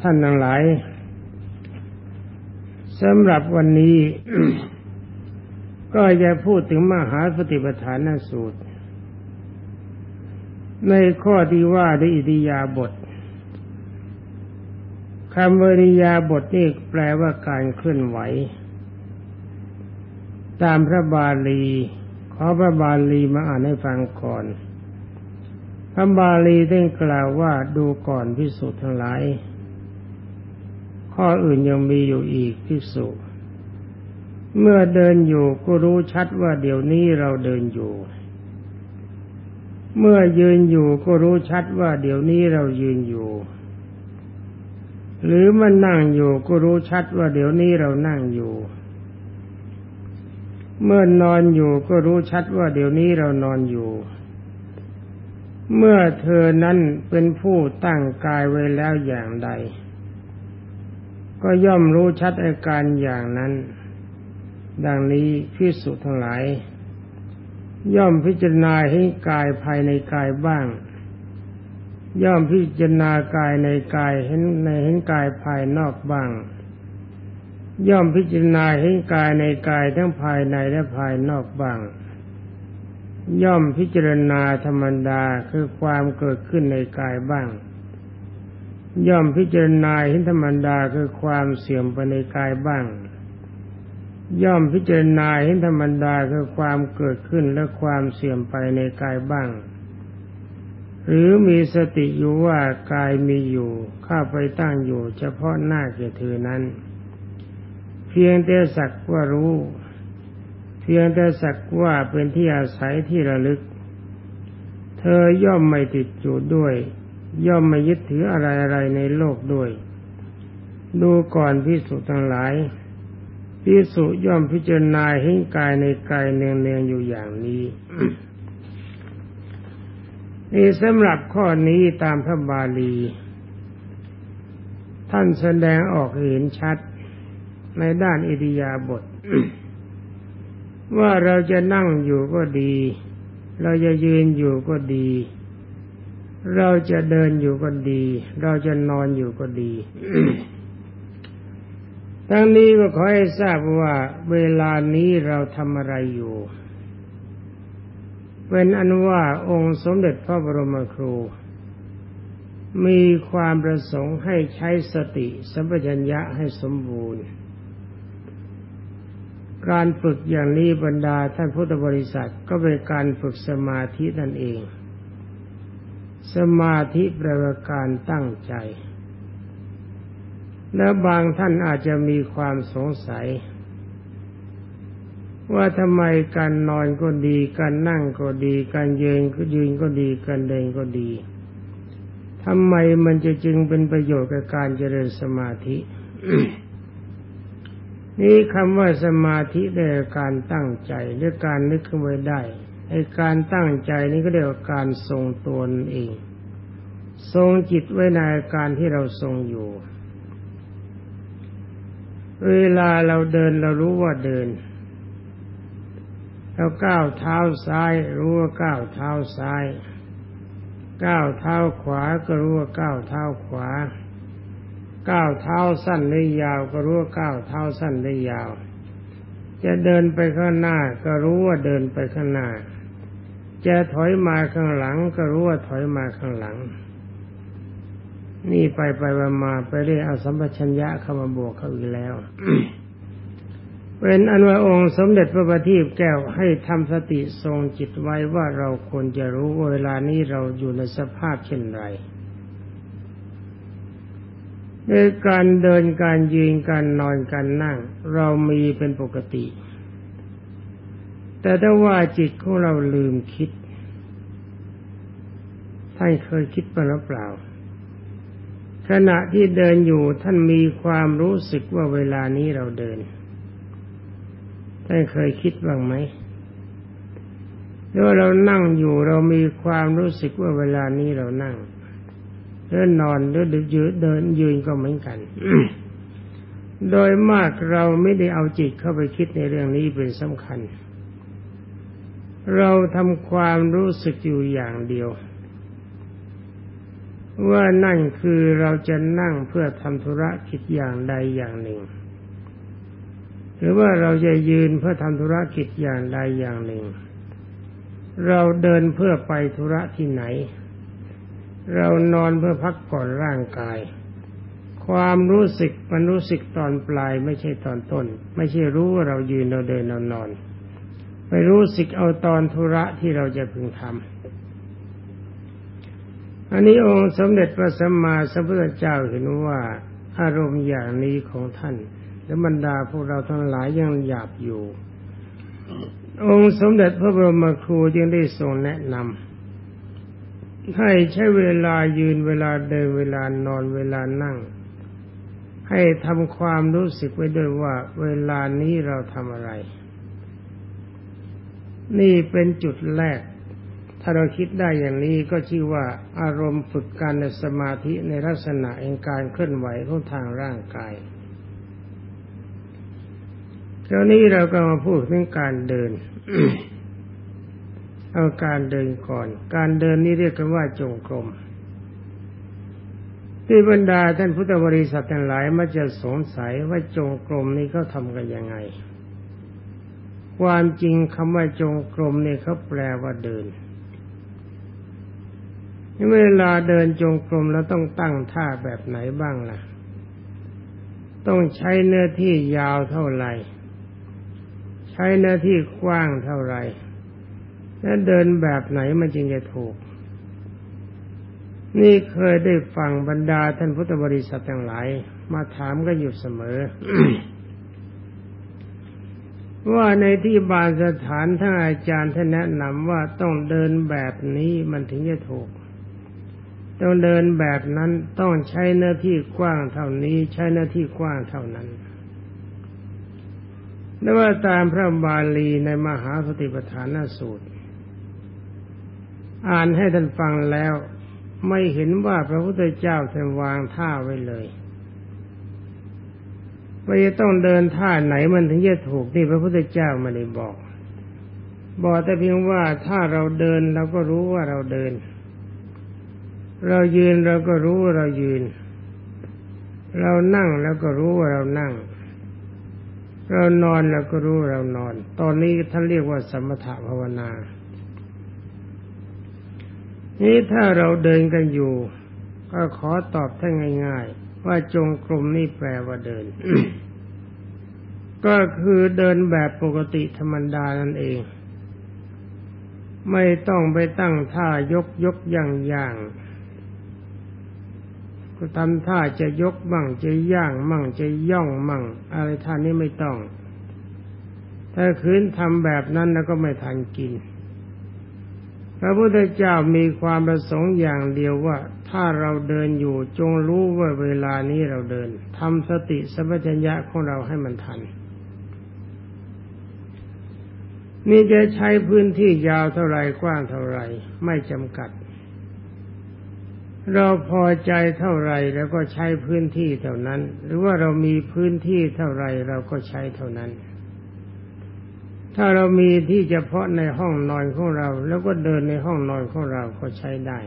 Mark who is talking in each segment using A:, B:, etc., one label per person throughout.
A: ท่านทั้งหลายสำหรับวันนี้ ก็จะพูดถึงมหาสติปัฏฐานสูตร ในข้อที่ว่าด้วยอิริยาบถคำวริยาบทนี่แปลว่าการเคลื่อนไหว ตามพระบาลี ขอพระบาลีมาอ่านให้ฟังก่อน พระบาลีได้กล่าวว่าดูก่อนพิสุทั้งหลาย ข้ออื่นยังมีอยู่อีกพิสุเมื่อเดินอยู่ก็รู้ชัดว่าเดี๋ยวนี้เราเดินอยู่ เมื่อยืนอยู่ก็รู้ชัดว่าเดี๋ยวนี้เรายืนอยู่ หรือมันนั่งอยู่ก็รู้ชัดว่าเดี๋ยวนี้เรานั่งอยู่ เมื่อนอนอยู่ก็รู้ชัดว่าเดี๋ยวนี้เรานอนอยู่เเมื่อเธอนั้นเป็นผู้ตั้งกายไว้แล้วอย่างใด ก็ย่อมรู้ชัดอาการอย่างนั้น ดังนี้พิสุทั้งหลาย ย่อมพิจารณาให้กายภายในกายบ้าง ย่อมพิจารณากายในกายเห็นในเห็นกายภายนอกบ้าง ย่อมพิจารณาเห็นกายในกายทั้งภายในและภายนอกบ้าง ย่อมพิจารณาธรรมดาคือความเกิดขึ้นในกายบ้าง ย่อมพิจารณาเห็นธรรมดาคือความเสื่อมไปในกายบ้าง ย่อมพิจารณาเห็นธรรมดาคือความเกิดขึ้นและความเสื่อมไปในกายบ้าง หรือมีสติอยู่ว่ากายมีอยู่ข้าไปตั้งอยู่ เฉพาะหน้าแก่เธอนั้น เพียงแต่สักว่ารู้ พียงแต่สักว่าเป็นที่อาศัยที่ระลึก เธอย่อมไม่ติดอยู่ด้วย ย่อมไม่ยึดถืออะไรอะไรในโลกด้วย ดูก่อนพิสุทั้งหลายพิสุย่อมพิจารณาให้กายในกายเนืองๆอยู่อย่างนี้นี่สำหรับข้อนี้ตามพระบาลี ท่านแสดงออกเห็นชัดในด้านอิริยาบถ ว่าเราจะนั่งอยู่ก็ดี เราจะยืนอยู่ก็ดี เราจะเดินอยู่ก็ดี เราจะนอนอยู่ก็ดี ทั้งนี้ก็ขอให้ทราบว่า เวลานี้เราทำอะไรอยู่เป็นอนุว่าองค์สมเด็จพระบรมครู มีความประสงค์ให้ใช้สติสัมปชัญญะให้สมบูรณ์ การฝึกอย่างนี้บรรดาท่านพุทธบริษัทก็เป็นการฝึกสมาธินั่นเอง สมาธิแปลว่าการตั้งใจ และบางท่านอาจจะมีความสงสัย ว่าทำไมการนอนก็ดี การนั่งก็ดี การยืนก็ยืนก็ดี การเดินก็ดีทำไมมันจะจึงเป็นประโยชน์กับการเจริญสมาธิ นี่คำว่าสมาธิได้การตั้งใจหรือการนึกขึ้นไว้ได้ไอการตั้งใจนี้ก็เรียกว่าการทรงตัวเอง ทรงจิตไว้ในอาการที่เราทรงอยู่ เวลาเราเดินเรารู้ว่าเดินเราก้าวเท้าซ้าย รู้ว่าก้าวเท้าซ้าย ก้าวเท้าขวาก็รู้ว่าก้าวเท้าขวา ก้าวเท้าสั้นหรือยาวก็รู้ว่าก้าวเท้าสั้นหรือยาว จะเดินไปข้างหน้าก็รู้ว่าเดินไปข้างหน้า จะถอยมาข้างหลัง ก็รู้ว่าถอยมาข้างหลัง นี่ไปไปมาไปเรียกเอาสัมปชัญญะเข้ามาบวกเข้าอีกแล้วเป็นอนุองค์สมเด็จพระบัณฑิตแก้วให้ทำสติทรงจิตไว้ว่าเราควรจะรู้เวลานี้เราอยู่ในสภาพเช่นไร ในการเดินการยืนการนอนการนั่ง เรามีเป็นปกติ แต่ถ้าว่าจิตของเราลืมคิดท่านเคยคิดไปหรือเปล่า ขณะที่เดินอยู่ท่านมีความรู้สึกว่าเวลานี้เราเดิน ท่านเคยคิดบ้างไหมว่าเรานั่งอยู่เรามีความรู้สึกว่าเวลานี้เรานั่ง เดินนอนหรือยืนเดินยืนก็เหมือนกัน โดยมากเราไม่ได้เอาจิตเข้าไปคิดในเรื่องนี้เป็นสำคัญ เราทำความรู้สึกอยู่อย่างเดียว ว่านั่นคือเราจะนั่งเพื่อทำธุระกิจอย่างใดอย่างหนึ่ง หรือว่าเราจะยืนเพื่อทำธุระกิจอย่างใดอย่างหนึ่ง เราเดินเพื่อไปธุระที่ไหน เรานอนเพื่อพักผ่อนร่างกาย ความรู้สึกมันรู้สึกตอนปลายไม่ใช่ตอนต้น ไม่ใช่รู้ว่าเรายืนเราเดินเรานอนไปรู้สึกเอาตอนธุระที่เราจะพึงทำอันนี้องค์สมเด็จพระสัมมาสัมพุทธเจ้าเห็นว่าอารมณ์อย่างนี้ของท่านและบรรดาพวกเราทั้งหลายยังหยาบอยู่ องค์สมเด็จพระบรมครูจึงได้ทรงแนะนำ ให้ใช้เวลายืนเวลาเดินเวลานอนเวลานั่ง ให้ทำความรู้สึกไว้ด้วยว่า เวลานี้เราทำอะไร นี่เป็นจุดแรก ถ้าเราคิดได้อย่างนี้ก็ชื่อว่าอารมณ์ฝึกการในสมาธิในลักษณะแห่งการเคลื่อนไหวของทางร่างกายคราวนี้เราก็มาพูดเรื่องการเดิน เอาการเดินก่อน การเดินนี้เรียกกันว่าจงกรมที่บรรดาท่านพุทธบริษัททั้งหลายมาจะสงสัยว่าจงกรมนี้เขาทำกันยังไง ความจริงคำว่าจงกรมเนี่ยเขาแปลว่าเดินเวลาเดินจงกรมแล้วต้องตั้งท่าแบบไหนบ้างล่ะ ต้องใช้เนื้อที่ยาวเท่าไหร่ ใช้เนื้อที่กว้างเท่าไหร่ และเดินแบบไหนมันจึงจะถูก นี่เคยได้ฟังบรรดาท่านพุทธบริษัททั้งหลาย มาถามก็อยู่เสมอ ว่าในที่บานสถานท่านอาจารย์ท่านแนะนำว่าต้องเดินแบบนี้มันถึงจะถูกต้องเดินแบบนั้นต้องใช้เนื้อที่กว้างเท่านี้ ใช้เนื้อที่กว้างเท่านั้นนว่าตามพระบาลีในมหาสติปัฏฐานสูตร อ่านให้ท่านฟังแล้ว ไม่เห็นว่าพระพุทธเจ้าท่านวางท่าไว้เลยว่าจะต้องเดินท่าไหนมันถึงจะถูกนี่พระพุทธเจ้าไม่ได้บอก บอกแต่เพียงว่าถ้าเราเดินเราก็รู้ว่าเราเดิน เรายืนเราก็รู้ว่าเรายืน เรานั่งแล้วก็รู้ว่าเรานั่ง เรานอนแล้วก็รู้เรานอน ตอนนี้ท่านเรียกว่าสมถภาวนา นี้ถ้าเราเดินกันอยู่ ก็ขอตอบท่านง่าย ๆ ว่าจงกรมนี่แปลว่าเดิน ก็คือเดินแบบปกติธรรมดานั่นเอง ไม่ต้องไปตั้งท่ายกยกย่างย่างก็ทำท่าจะยกมั่งจะย่างมั่งจะย่องมั่ง อะไรท่านนี้ไม่ต้อง ถ้าคืนทำแบบนั้นแล้วก็ไม่ทันกิน พระพุทธเจ้ามีความประสงค์อย่างเดียวว่า ถ้าเราเดินอยู่จงรู้ว่าเวลานี้เราเดินทำสติสัมปชัญญะของเราให้มันทัน นี่จะใช้พื้นที่ยาวเท่าไรกว้างเท่าไรไม่จำกัด เราพอใจเท่าไรแล้วก็ใช้พื้นที่เท่านั้น หรือว่าเรามีพื้นที่เท่าไรเราก็ใช้เท่านั้น ถ้าเรามีที่เฉพาะในห้องนอนของเรา แล้วก็เดินในห้องนอนของเราก็ใช้ได้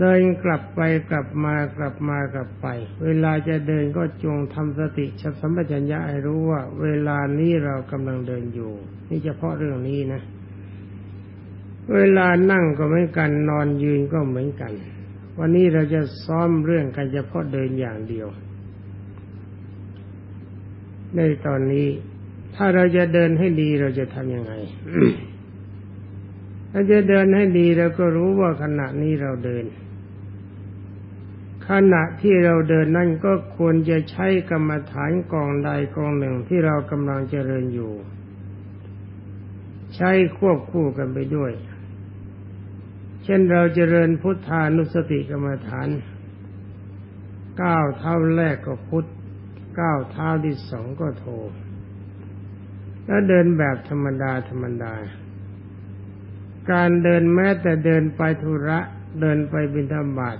A: เดินกลับไปกลับมากลับมากลับไป เวลาจะเดินก็จงทำสติชัสัมปชัญญะให้รู้ว่า เวลานี้เรากำลังเดินอยู่ นี่เฉพาะเรื่องนี้นะ เวลานั่งก็เหมือนกันนอนยืนก็เหมือนกัน วันนี้เราจะซ้อมเรื่องกันเฉพาะเดินอย่างเดียว ในตอนนี้ ถ้าเราจะเดินให้ดีเราจะทำยังไงถ้าจะเดินให้ดีเราก็รู้ว่าขณะนี้เราเดิน ขณะที่เราเดินนั่นก็ควรจะใช้กรรมฐานกองใดกองหนึ่งที่เรากำลังเจริญอยู่ ใช้ควบคู่กันไปด้วย เช่นเราเจริญพุทธานุสติกรรมฐานก้าวเท้าแรกก็พุทธก้าวเท้าที่สองก็โท แล้วเดินแบบธรรมดาธรรมดา การเดินแม้แต่เดินไปธุระ เดินไปบิณฑบาต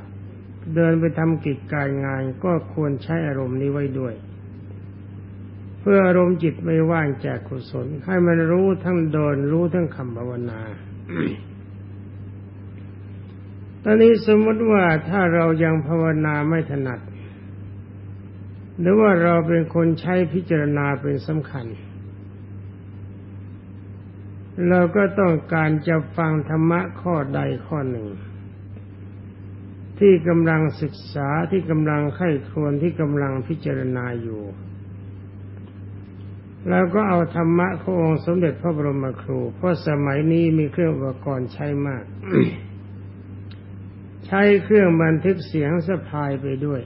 A: เดินไปทำกิจการงานก็ควรใช้อารมณ์นี้ไว้ด้วย เพื่ออารมณ์จิตไม่ว่างจากกุศล ให้มันรู้ทั้งเดินรู้ทั้งคำภาวนาตอนนี้สมมติว่าถ้าเรายังภาวนาไม่ถนัด หรือว่าเราเป็นคนใช้พิจารณาเป็นสำคัญ เราก็ต้องการจะฟังธรรมะข้อใดข้อหนึ่ง ที่กำลังศึกษาที่กำลังไข้ควรที่กำลังพิจารณาอยู่ แล้วก็เอาธรรมะขององค์สมเด็จพระบรมครู เพราะสมัยนี้มีเครื่องอุปกรณ์ใช้มาก ใช้เครื่องบันทึกเสียงสะพายไปด้วย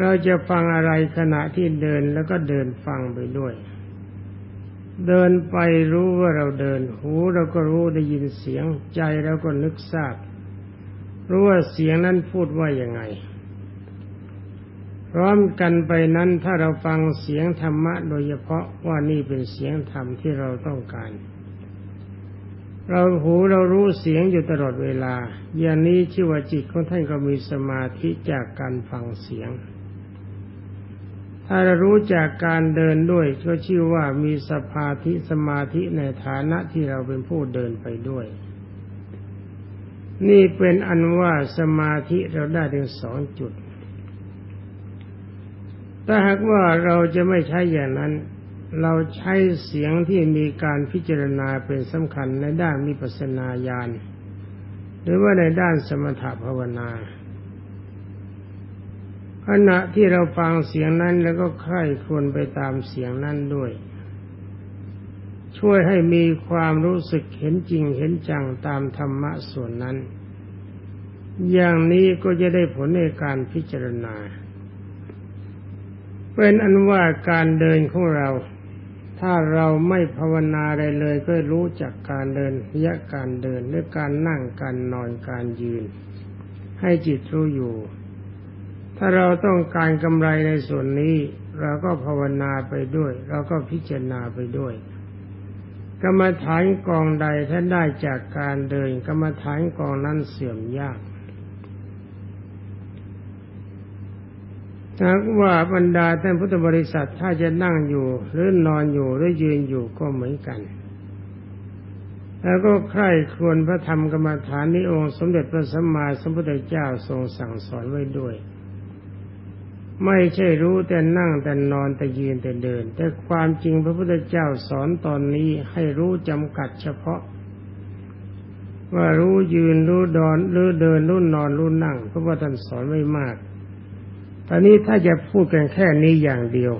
A: เราจะฟังอะไรขณะที่เดินแล้วก็เดินฟังไปด้วย เดินไปรู้ว่าเราเดิน หูเราก็รู้ได้ยินเสียง ใจเราก็นึกทราบ รู้ว่าเสียงนั้นพูดว่ายังไง พร้อมกันไปนั้นถ้าเราฟังเสียงธรรมะ โดยเฉพาะว่านี่เป็นเสียงธรรมที่เราต้องการ เราหูเรารู้เสียงอยู่ตลอดเวลา อย่างนี้ชื่อว่าจิตของท่านก็มีสมาธิจากการฟังเสียง ถ้าเรารู้จากการเดินด้วยก็ชื่อว่ามีสภาธิสมาธิในฐานะที่เราเป็นผู้เดินไปด้วย นี่เป็นอันว่าสมาธิเราได้ถึงสองจุด ถ้าหากว่าเราจะไม่ใช้อย่างนั้น เราใช้เสียงที่มีการพิจารณาเป็นสำคัญในด้านมิปัสนาญาณหรือว่าในด้านสมถภาวนา ขณะที่เราฟังเสียงนั้นแล้วก็ใคร่ควรไปตามเสียงนั้นด้วย ช่วยให้มีความรู้สึกเห็นจริงเห็นจังตามธรรมะส่วนนั้น อย่างนี้ก็จะได้ผลในการพิจารณา เป็นอันว่าการเดินของเรา ถ้าเราไม่ภาวนาอะไรเลยก็รู้จักการเดินยะการเดินหรือการนั่งการนอนการยืน ให้จิตรู้อยู่ ถ้าเราต้องการกำไรในส่วนนี้ เราก็ภาวนาไปด้วย เราก็พิจารณาไปด้วยกรรมฐานกองใดถ้าได้จากการเดินกรรมฐานกองนั้นเสื่อมยากหากว่าบรรดาท่านพุทธบริษัทถ้าจะนั่งอยู่ หรือนอนอยู่หรือยืนอยู่ก็เหมือนกัน แล้วก็ใคร่ควรพระธรรมกรรมฐานนี้องค์ สมเด็จพระสัมมาสัมพุทธเจ้าทรงสั่งสอนไว้ด้วย ไม่ใช่รู้แต่นั่งแต่นอนแต่ยืนแต่เดิน แต่ความจริงพระพุทธเจ้าสอนตอนนี้ให้รู้จำกัดเฉพาะ ว่ารู้ยืนรู้ดอนรู้เดินรู้นอนรู้นั่งเพราะว่าท่านสอนไว้มาก ตอนนี้ถ้าจะพูดกันแค่นี้อย่างเดียว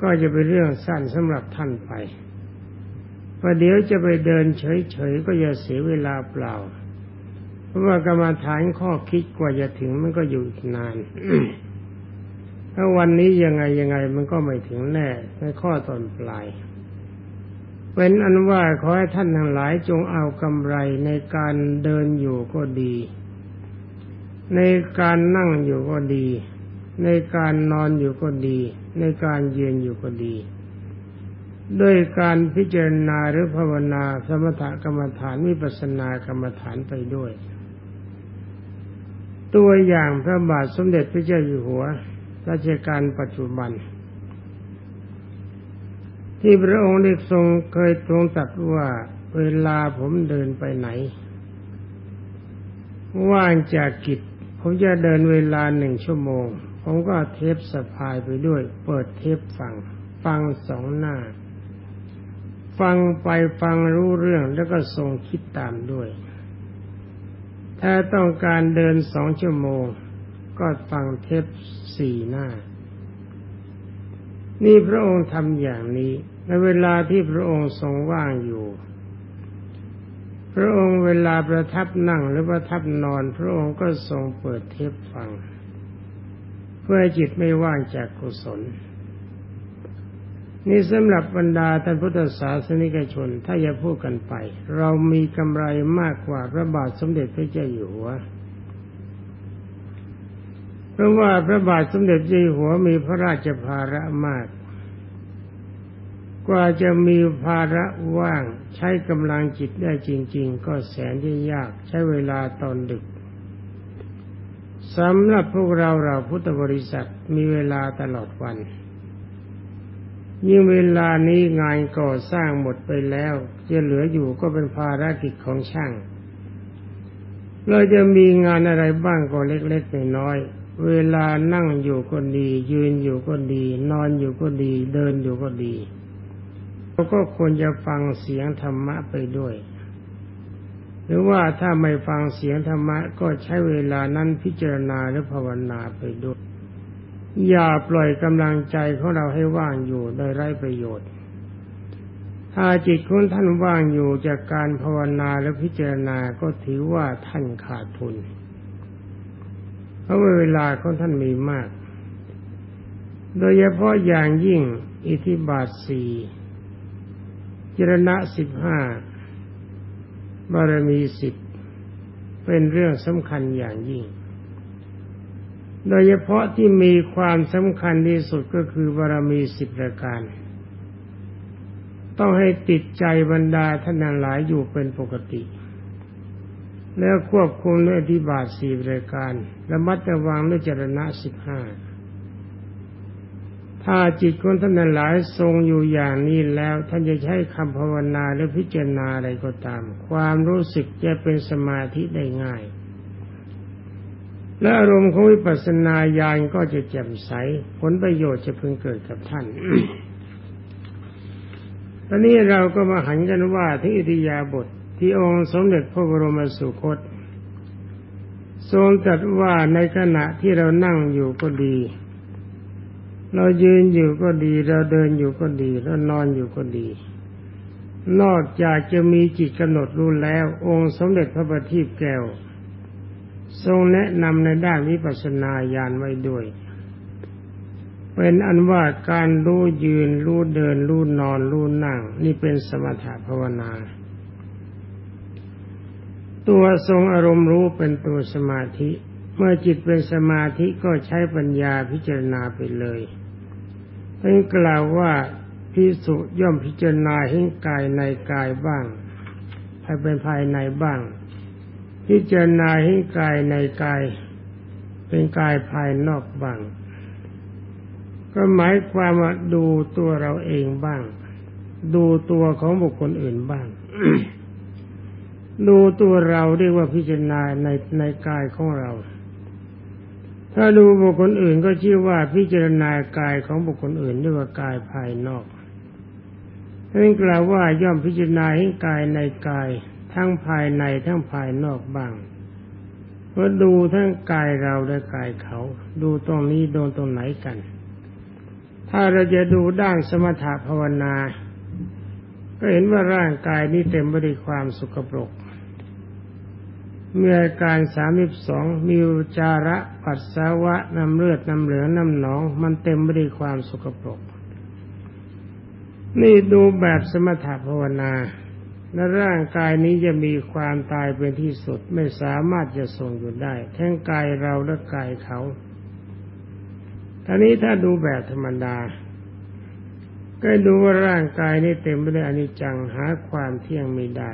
A: ก็จะเป็นเรื่องสั้นสำหรับท่านไปประเดี๋ยวจะไปเดินเฉยๆก็จะเสียเวลาเปล่า ว่ากรรมฐานข้อคิดกว่าจะถึงมันก็อยู่อีกนานถ้าวันนี้ยังไงยังไงมันก็ไม่ถึงแน่ในข้อตอนปลายเป็นอันว่าขอให้ท่านทั้งหลายจงเอากำไรในการเดินอยู่ก็ดี ในการนั่งอยู่ก็ดี ในการนอนอยู่ก็ดี ในการเยืนอยู่ก็ดี ด้วยการพิจารณาหรือภาวนาสมถกรรมฐานวิปัสสนากรรมฐานไปด้วย ตัวอย่างพระบาทสมเด็จพระเจ้าอยู่หัวรัชกาลปัจจุบัน ที่พระองค์ได้ทรงเคยทรงตรัสว่าเวลาผมเดินไปไหน ว่างจากกิจ ผมจะเดินเวลาหนึ่งชั่วโมง ผมก็เทปสะพายไปด้วย เปิดเทปฟัง ฟังสองหน้า ฟังไปฟังรู้เรื่องแล้วก็ทรงคิดตามด้วย ถ้าต้องการเดินสองชั่วโมง ก็ฟังเทปสี่หน้า นี่พระองค์ทำอย่างนี้ในเวลาที่พระองค์ทรงว่างอยู่ พระองค์เวลาประทับนั่งหรือประทับนอน พระองค์ก็ทรงเปิดเทปฟัง เพื่อจิตไม่ว่างจากกุศล นี่สำหรับบรรดาท่านพุทธศาสนิกชน ถ้าจะพูดกันไป เรามีกำไรมากกว่าพระบาทสมเด็จพระเจ้าอยู่หัว เพราะว่าพระบาทสมเด็จเจ้าอยู่หัวมีพระราชภาระมาก กว่าจะมีภาระว่างใช้กำลังจิตได้จริง ๆ ก็แสนที่ยากใช้เวลาตอนดึกสำหรับพวกเราเราพุทธบริษัทมีเวลาตลอดวัน ยิ่งเวลานี้งานก่อสร้างหมดไปแล้วจะเหลืออยู่ก็เป็นภารกิจของช่าง เราจะมีงานอะไรบ้างก็เล็กๆน้อยๆเวลานั่งอยู่ก็ดี ยืนอยู่ก็ดี นอนอยู่ก็ดี เดินอยู่ก็ดีเราก็ควรจะฟังเสียงธรรมะไปด้วย หรือว่าถ้าไม่ฟังเสียงธรรมะก็ใช้เวลานั้นพิจารณาหรือภาวนาไปด้วย อย่าปล่อยกำลังใจของเราให้ว่างอยู่โดยไร้ประโยชน์ ถ้าจิตของท่านว่างอยู่จากการภาวนาและพิจารณาก็ถือว่าท่านขาดทุน เพราะเวลาของท่านมีมาก โดยเฉพาะอย่างยิ่งอิทธิบาทสี่จรณะสิบห้าบารมีสิบเป็นเรื่องสำคัญอย่างยิ่ง โดยเฉพาะที่มีความสำคัญที่สุดก็คือบารมีสิบประการ ต้องให้ติดใจบรรดาท่านหลายอยู่เป็นปกติ แล้วควบคุมด้วยอธิบาทสี่รายการระมัดระวังด้วยจรณะสิบห้าถ้าจิตของท่านหลายทรงอยู่อย่างนี้แล้ว ท่านจะใช้คำภาวนาหรือพิจารณาอะไรก็ตาม ความรู้สึกจะเป็นสมาธิได้ง่าย และอารมณ์ของวิปัสสนาญาณก็จะแจ่มใส ผลประโยชน์จะพึงเกิดกับท่านตอนนี้เราก็มาหันกันว่าที่อิทยาบทที่องค์สมเด็จพระบรมสุคตทรงตรัสว่าในขณะที่เรานั่งอยู่ก็ดี เรายืนอยู่ก็ดี เราเดินอยู่ก็ดี เรานอนอยู่ก็ดี นอกจากจะมีจิตกำหนดรู้แล้ว องค์สมเด็จพระบัณฑิตแก้ว ทรงแนะนำในด้านวิปัสสนาญาณไว้ด้วย เป็นอันว่าการรู้ยืน รู้เดิน รู้นอน รู้นั่ง นี่เป็นสมถะภาวนา ตัวทรงอารมณ์รู้เป็นตัวสมาธิ เมื่อจิตเป็นสมาธิก็ใช้ปัญญาพิจารณาไปเลยท่านกล่าวว่าพิสุย่อมพิจารณาเห็นกายในกายบ้างภายเป็นภายในบ้าง พิจารณาเห็นกายในกาย เป็นกายภายนอกบ้าง ก็หมายความว่าดูตัวเราเองบ้าง ดูตัวของบุคคลอื่นบ้าง ดูตัวเราเรียกว่าพิจารณาในในกายของเรา ถ้าดูบุคคลอื่นก็ชื่อว่าพิจารณากายของบุคคลอื่นด้วยกว่ากายภายนอกท่านกล่าวว่าย่อมพิจารณาให้กายในกาย ทั้งภายในทั้งภายนอกบ้างเพราะดูทั้งกายเราและกายเขา ดูตรงนี้โดนตรงไหนกัน ถ้าเราจะดูด้านสมถะภาวนา ก็เห็นว่าร่างกายนี้เต็มไปด้วยความสุขปรกมีอการสามิบสองมีจาระปัสสาวะน้ำเลือดน้ำเหลืองน้ำหนอง มันเต็มไปด้วยความสกปรก นี่ดูแบบสมถะภาวนา และร่างกายนี้จะมีความตายเป็นที่สุดไม่สามารถจะทรงอยู่ได้ ทั้งกายเราและกายเขาท่านี้ถ้าดูแบบธรรมดา ก็ดูว่าร่างกายนี้เต็มไปด้วยอนิจจังหาความเที่ยงไม่ได้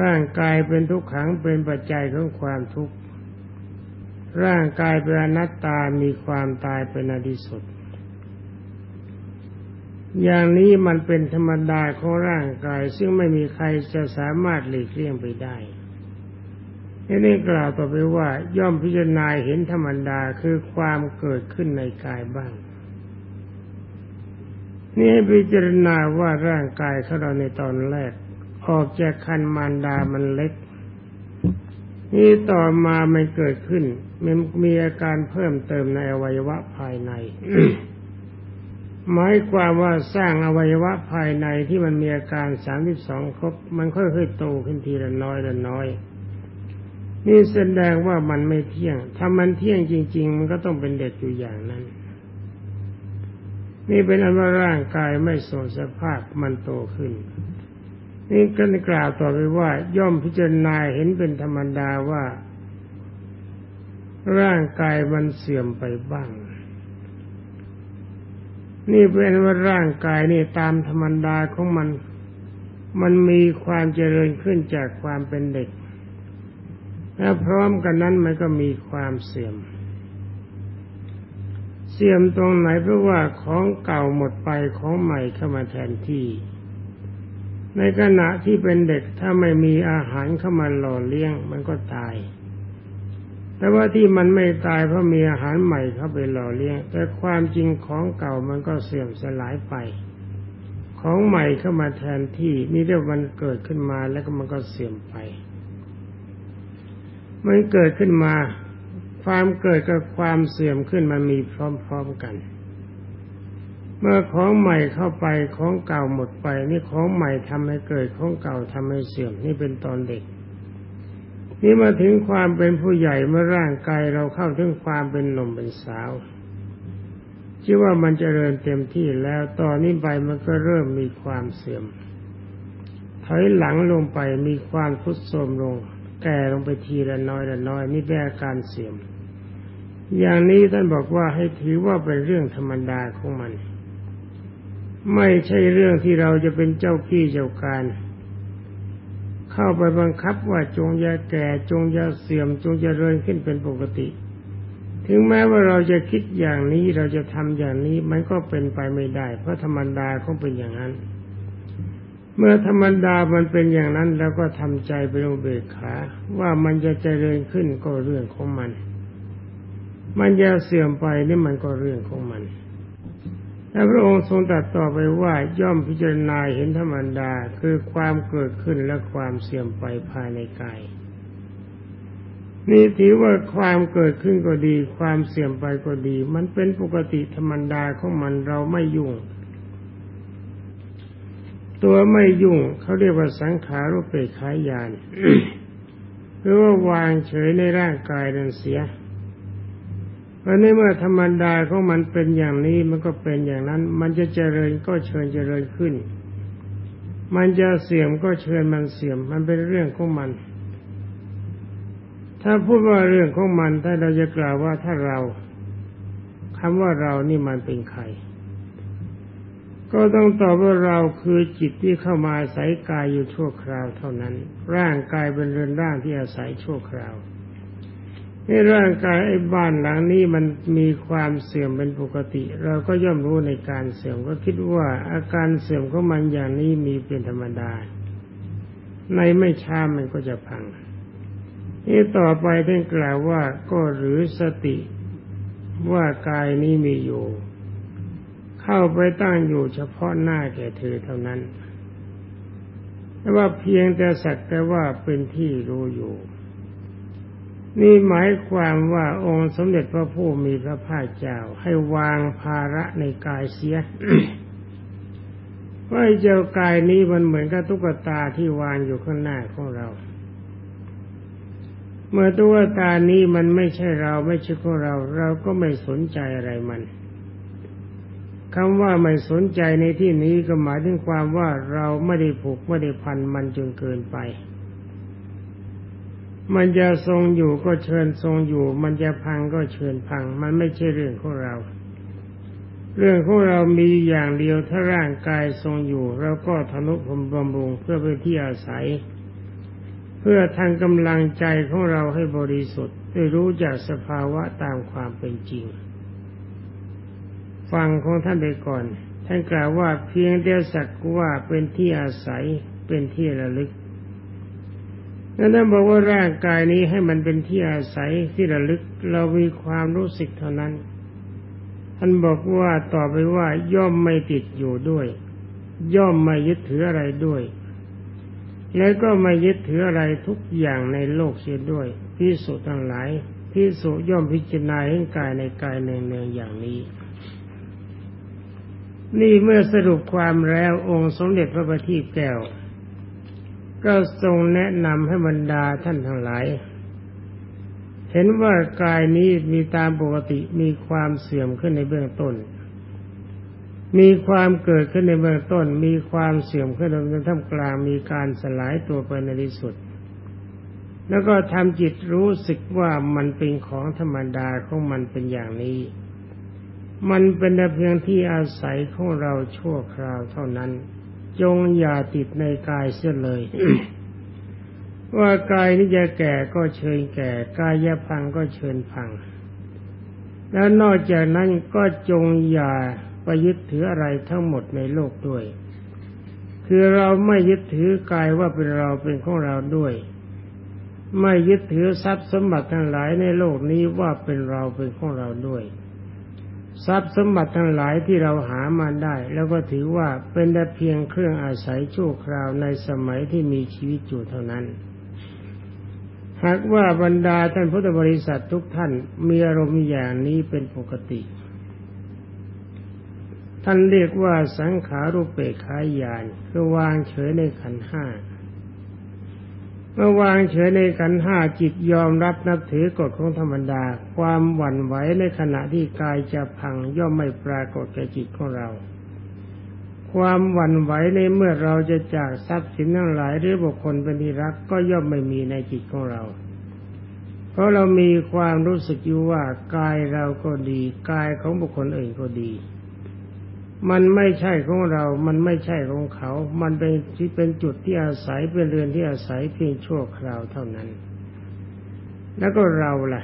A: ร่างกายเป็นทุกขังเป็นปัจจัยของความทุกข์ ร่างกายเป็นอนัตตามีความตายเป็นอดีสุด อย่างนี้มันเป็นธรรมดาของร่างกาย ซึ่งไม่มีใครจะสามารถหลีกเลี่ยงไปได้ที่นี่กล่าวต่อไปว่าย่อมพิจารณาเห็นธรรมดาคือความเกิดขึ้นในกายบ้าง นี่พิจารณาว่าร่างกายของเราในตอนแรก ออกจากคันมารดามันเล็ก นี่ต่อมามันเกิดขึ้นมันมีอาการเพิ่มเติมในอวัยวะภายใน หมายความว่าสร้างอวัยวะภายในที่มันมีอาการสามที่สองครบ มันค่อยๆโตขึ้นทีละน้อยละน้อย นี่แสดงว่ามันไม่เที่ยง ถ้ามันเที่ยงจริง ๆ มันก็ต้องเป็นเด็กอยู่อย่างนั้น นี่เป็นอันว่าร่างกายไม่ทรงสภาพมันโตขึ้น นี่ก็กล่าวต่อไปว่า ย่อมพิจารณาเห็นเป็นธรรมดาว่า ร่างกายมันเสื่อมไปบ้าง นี่เป็นว่าร่างกายนี่ตามธรรมดาของมัน มันมีความเจริญขึ้นจากความเป็นเด็ก และพร้อมกันนั้นมันก็มีความเสื่อม เสื่อมตรงไหนเพราะว่าของเก่าหมดไปของใหม่เข้ามาแทนที่ ในขณะที่เป็นเด็กถ้าไม่มีอาหารเข้ามาหล่อเลี้ยงมันก็ตาย แต่ว่าที่มันไม่ตายเพราะมีอาหารใหม่เข้าไปหล่อเลี้ยง แต่ความจริงของเก่ามันก็เสื่อมสลายไป ของใหม่เข้ามาแทนที่นี่เรียกมันเกิดขึ้นมาแล้วก็มันก็เสื่อมไป มันเกิดขึ้นมา ความเกิดกับความเสื่อมขึ้นมันมีพร้อมๆกัน เมื่อของใหม่เข้าไปของเก่าหมดไป นี่ของใหม่ทำให้เกิดของเก่าทำให้เสื่อมนี่เป็นตอนเด็ก นี่มาถึงความเป็นผู้ใหญ่เมื่อร่างกายเราเข้าถึงความเป็นหนุ่มเป็นสาวชื่อว่ามันจเจริญเต็มที่แล้วตอนนี้ไปมันก็เริ่มมีความเสื่อมถอยหลังลงไปมีความทุดโทรมลง แก่ลงไปทีละน้อยละน้อย นี่เป็นอาการเสื่อม อย่างนี้ท่านบอกว่าให้ถือว่าเป็นเรื่องธรรมดาของมัน ไม่ใช่เรื่องที่เราจะเป็นเจ้าขี้เจ้าการ เข้าไปบังคับว่าจงอย่าแก่จงอย่าเสื่อมจงจะเริญขึ้นเป็นปกติ ถึงแม้ว่าเราจะคิดอย่างนี้เราจะทำอย่างนี้มันก็เป็นไปไม่ได้ เพราะธรรมดาเขาเป็นอย่างนั้น เมื่อธรรมดามันเป็นอย่างนั้นแล้วก็ทำใจเป็นอุเบกขา ว่ามันจะเจริญขึ้นก็เรื่องของมัน มันจะเสื่อมไปนี่มันก็เรื่องของมัน และพระองค์ทรงตรัสต่อไปว่าย่อมพิจารณาเห็นธรรมดาคือความเกิดขึ้นและความเสื่อมไปภายในกายนี่ถือว่าความเกิดขึ้นก็ดี ความเสื่อมไปก็ดี มันเป็นปกติธรรมดาของมันเราไม่ยุ่ง ตัวไม่ยุ่งเขาเรียกว่าสังขารุเปกขายานหรือว่าวางเฉยในร่างกายนั้นเสีย เพราะในเมื่อธรรมดาของมันเป็นอย่างนี้มันก็เป็นอย่างนั้น มันจะเจริญก็เชิญเจริญขึ้น มันจะเสื่อมก็เชิญมันเสื่อม มันเป็นเรื่องของมัน ถ้าพูดว่าเรื่องของมัน ถ้าเราจะกล่าวว่าถ้าเราคำว่าเรานี่มันเป็นใคร ก็ต้องตอบว่าเราคือจิตที่เข้ามาอาศัยกายอยู่ชั่วคราวเท่านั้น ร่างกายเป็นเรือนร่างที่อาศัยชั่วคราว นร่างกายไอ้บ้านหลังนี้มันมีความเสื่อมเป็นปกติ เราก็ย่อมรู้ในการเสื่อมก็คิดว่าอาการเสื่อมของมันอย่างนี้มีเป็นธรรมดา ในไม่ช้ามันก็จะพังนี่ต่อไปท่านกล่าวว่าก็หรือสติว่ากายนี้มีอยู่ เข้าไปตั้งอยู่เฉพาะหน้าแก่เธอเท่านั้นแต่ว่าเพียงแต่สักแต่ว่าเป็นที่รู้อยู่ นี่หมายความว่าองค์สมเด็จพระผู้มีพระภาคเจ้าให้วางภาระในกายเสียว่าเจ้ากายนี้มันเหมือนกับตุ๊กตาที่วางอยู่ข้างหน้าของเรา เมื่อตุ๊กตานี้มันไม่ใช่เราไม่ใช่ของเรา เราก็ไม่สนใจอะไรมันคำว่าไม่สนใจในที่นี้ก็หมายถึงความว่าเราไม่ได้ผูกไม่ได้พันมันจนเกินไป มันจะทรงอยู่ก็เชิญทรงอยู่ มันจะพังก็เชิญพัง มันไม่ใช่เรื่องของเรา เรื่องของเรามีอย่างเดียวถ้าร่างกายทรงอยู่เราก็ทนุพมบำรุงเพื่อเป็นที่อาศัย เพื่อทางกำลังใจของเราให้บริสุทธิ์ได้รู้จักสภาวะตามความเป็นจริง ฟังของท่านไปก่อน ท่านกล่าวว่าเพียงเดียวสักว่าเป็นที่อาศัยเป็นที่ระลึก นั่นท่นบอกว่าร่างกายนี้ให้มันเป็นที่อาศัยที่ระลึก เรามีความรู้สึกเท่านั้น ท่านบอกว่าต่อไปว่าย่อมไม่ติดอยู่ด้วย ย่อมไม่ยึดถืออะไรด้วย แล้วก็ไม่ยึดถืออะไรทุกอย่างในโลกเสียด้วยพิสุทั้งหลายพิสุย่อมพิจารณาเห็นกายในกายเนืองๆอย่างนี้ นี่เมื่อสรุปความแล้วองค์สมเด็จพระบัณฑิตแก้ว ก็ทรงแนะนำให้บรรดาท่านทั้งหลาย เห็นว่ากายนี้มีตามปกติมีความเสื่อมขึ้นในเบื้องต้น มีความเกิดขึ้นในเบื้องต้น มีความเสื่อมขึ้นในท่ามกลางมีการสลายตัวไปในที่สุด แล้วก็ทำจิตรู้สึกว่ามันเป็นของธรรมดาของมันเป็นอย่างนี้ มันเป็นเพียงที่อาศัยของเราชั่วคราวเท่านั้น จงอย่าติดในกายเสียเลย ว่ากายนี้จะแก่ก็เชิญแก่ กายจะพังก็เชิญพัง แล้วนอกจากนั้นก็จงอย่าไปยึดถืออะไรทั้งหมดในโลกด้วย คือเราไม่ยึดถือกายว่าเป็นเราเป็นของเราด้วย ไม่ยึดถือทรัพย์สมบัติทั้งหลายในโลกนี้ว่าเป็นเราเป็นของเราด้วย ทรัพย์สมบัติทั้งหลายที่เราหามาได้ แล้วก็ถือว่าเป็นแต่เพียงเครื่องอาศัยชั่วคราวในสมัยที่มีชีวิตอยู่เท่านั้น หากว่าบรรดาท่านพุทธบริษัททุกท่านมีอารมณ์อย่างนี้เป็นปกติ ท่านเรียกว่าสังขารุปเปกขายานคือวางเฉยในขันห้า เมื่อวางเฉยในขันห้าจิตยอมรับนับถือกฎของธรรมดา ความหวั่นไหวในขณะที่กายจะพังย่อมไม่ปรากฏแก่จิตของเรา ความหวั่นไหวในเมื่อเราจะจากทรัพย์สินทั้งหลายหรือบุคคลเป็นที่รักก็ย่อมไม่มีในจิตของเรา เพราะเรามีความรู้สึกอยู่ว่ากายเราก็ดี กายของบุคคลอื่นก็ดี มันไม่ใช่ของเรา มันไม่ใช่ของเขา มันเป็นที่เป็นจุดที่อาศัยเป็นเรือนที่อาศัยเพียงชั่วคราวเท่านั้น แล้วก็เราล่ะ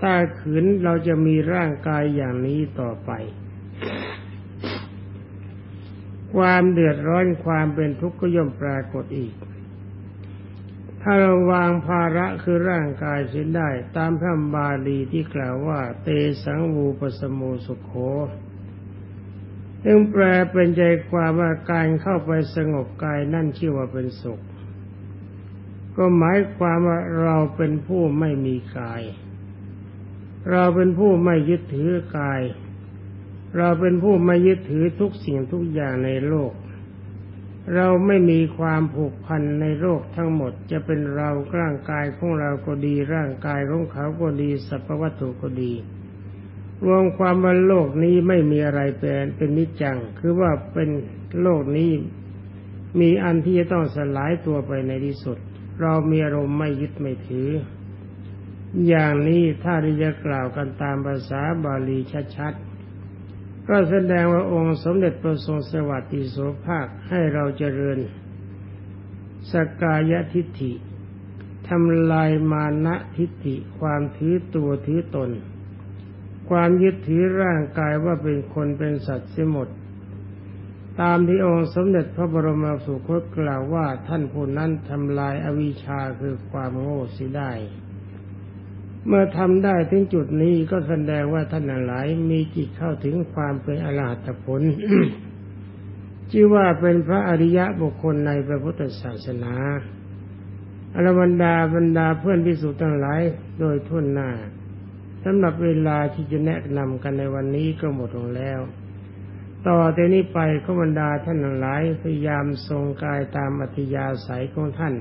A: ถ้าขืนเราจะมีร่างกายอย่างนี้ต่อไป ความเดือดร้อนความเป็นทุกข์ก็ย่อมปรากฏอีก ถ้าเราวางภาระคือร่างกายเสียได้ ตามพระบาลีที่กล่าวว่า เตสังวูปสมูสุขโข ซึ่งแปลเป็นใจความว่าการเข้าไปสงบกายนั่นชื่อว่าเป็นสุข ก็หมายความว่าเราเป็นผู้ไม่มีกาย เราเป็นผู้ไม่ยึดถือกาย เราเป็นผู้ไม่ยึดถือทุกสิ่งทุกอย่างในโลก เราไม่มีความผูกพันในโลกทั้งหมดจะเป็นเราร่างกายของเราก็ดีร่างกายของเขาก็ดีสัพวัตถุก็ดี รวมความว่าโลกนี้ไม่มีอะไรเป็นเป็นนิจจัง คือว่าเป็นโลกนี้มีอันที่จะต้องสลายตัวไปในที่สุด เรามีอารมณ์ไม่ยึดไม่ถือ อย่างนี้ถ้าที่จะกล่าวกันตามภาษาบาลีชัดๆ ก็แสดงว่าองค์สมเด็จพระทรงสวัสดิโสภาคให้เราเจริญ สกายทิฏฐิทำลายมานะทิฏฐิความถือตัวถือตน ความยึดถือร่างกายว่าเป็นคนเป็นสัตว์เสียหมด ตามที่องค์สมเด็จพระบรมสุคตกล่าวว่าท่านผู้นั้นทำลายอวิชชาคือความโง่เสียได้ เมื่อทำได้ถึงจุดนี้ก็แสดงว่าท่านหลายมีจิตเข้าถึงความเป็นอรหัตผล ชื่อว่าเป็นพระอริยะบุคคลในพระพุทธศาสนาอรบรรดาบรรดาเพื่อนพิสุทั้งหลายโดยทุนหน้า สำหรับเวลาที่จะแนะนำกันในวันนี้ก็หมดลงแล้ว ต่อแต่นี้ไปขบรรดาท่านหลายพยายามทรงกายตามอัธยาศัยของท่าน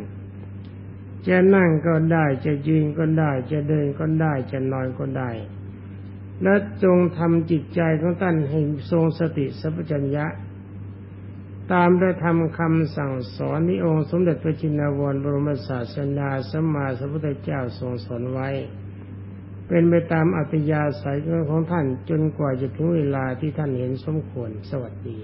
A: จะนั่งก็ได้จะยืนก็ได้ จะเดินก็ได้จะนอนก็ได้ และจงทำจิตใจของท่านให้ทรงสติสัพพัญญะ ตามได้ทำคำสั่งสอนที่องค์สมเด็จพระจินวรบรมศาสดาสัมมาสัมพุทธเจ้าทรงสอนไว้ เป็นไปตามอัตยาศัยของท่านจนกว่าจะถึงเวลาที่ท่านเห็นสมควรสวัสดี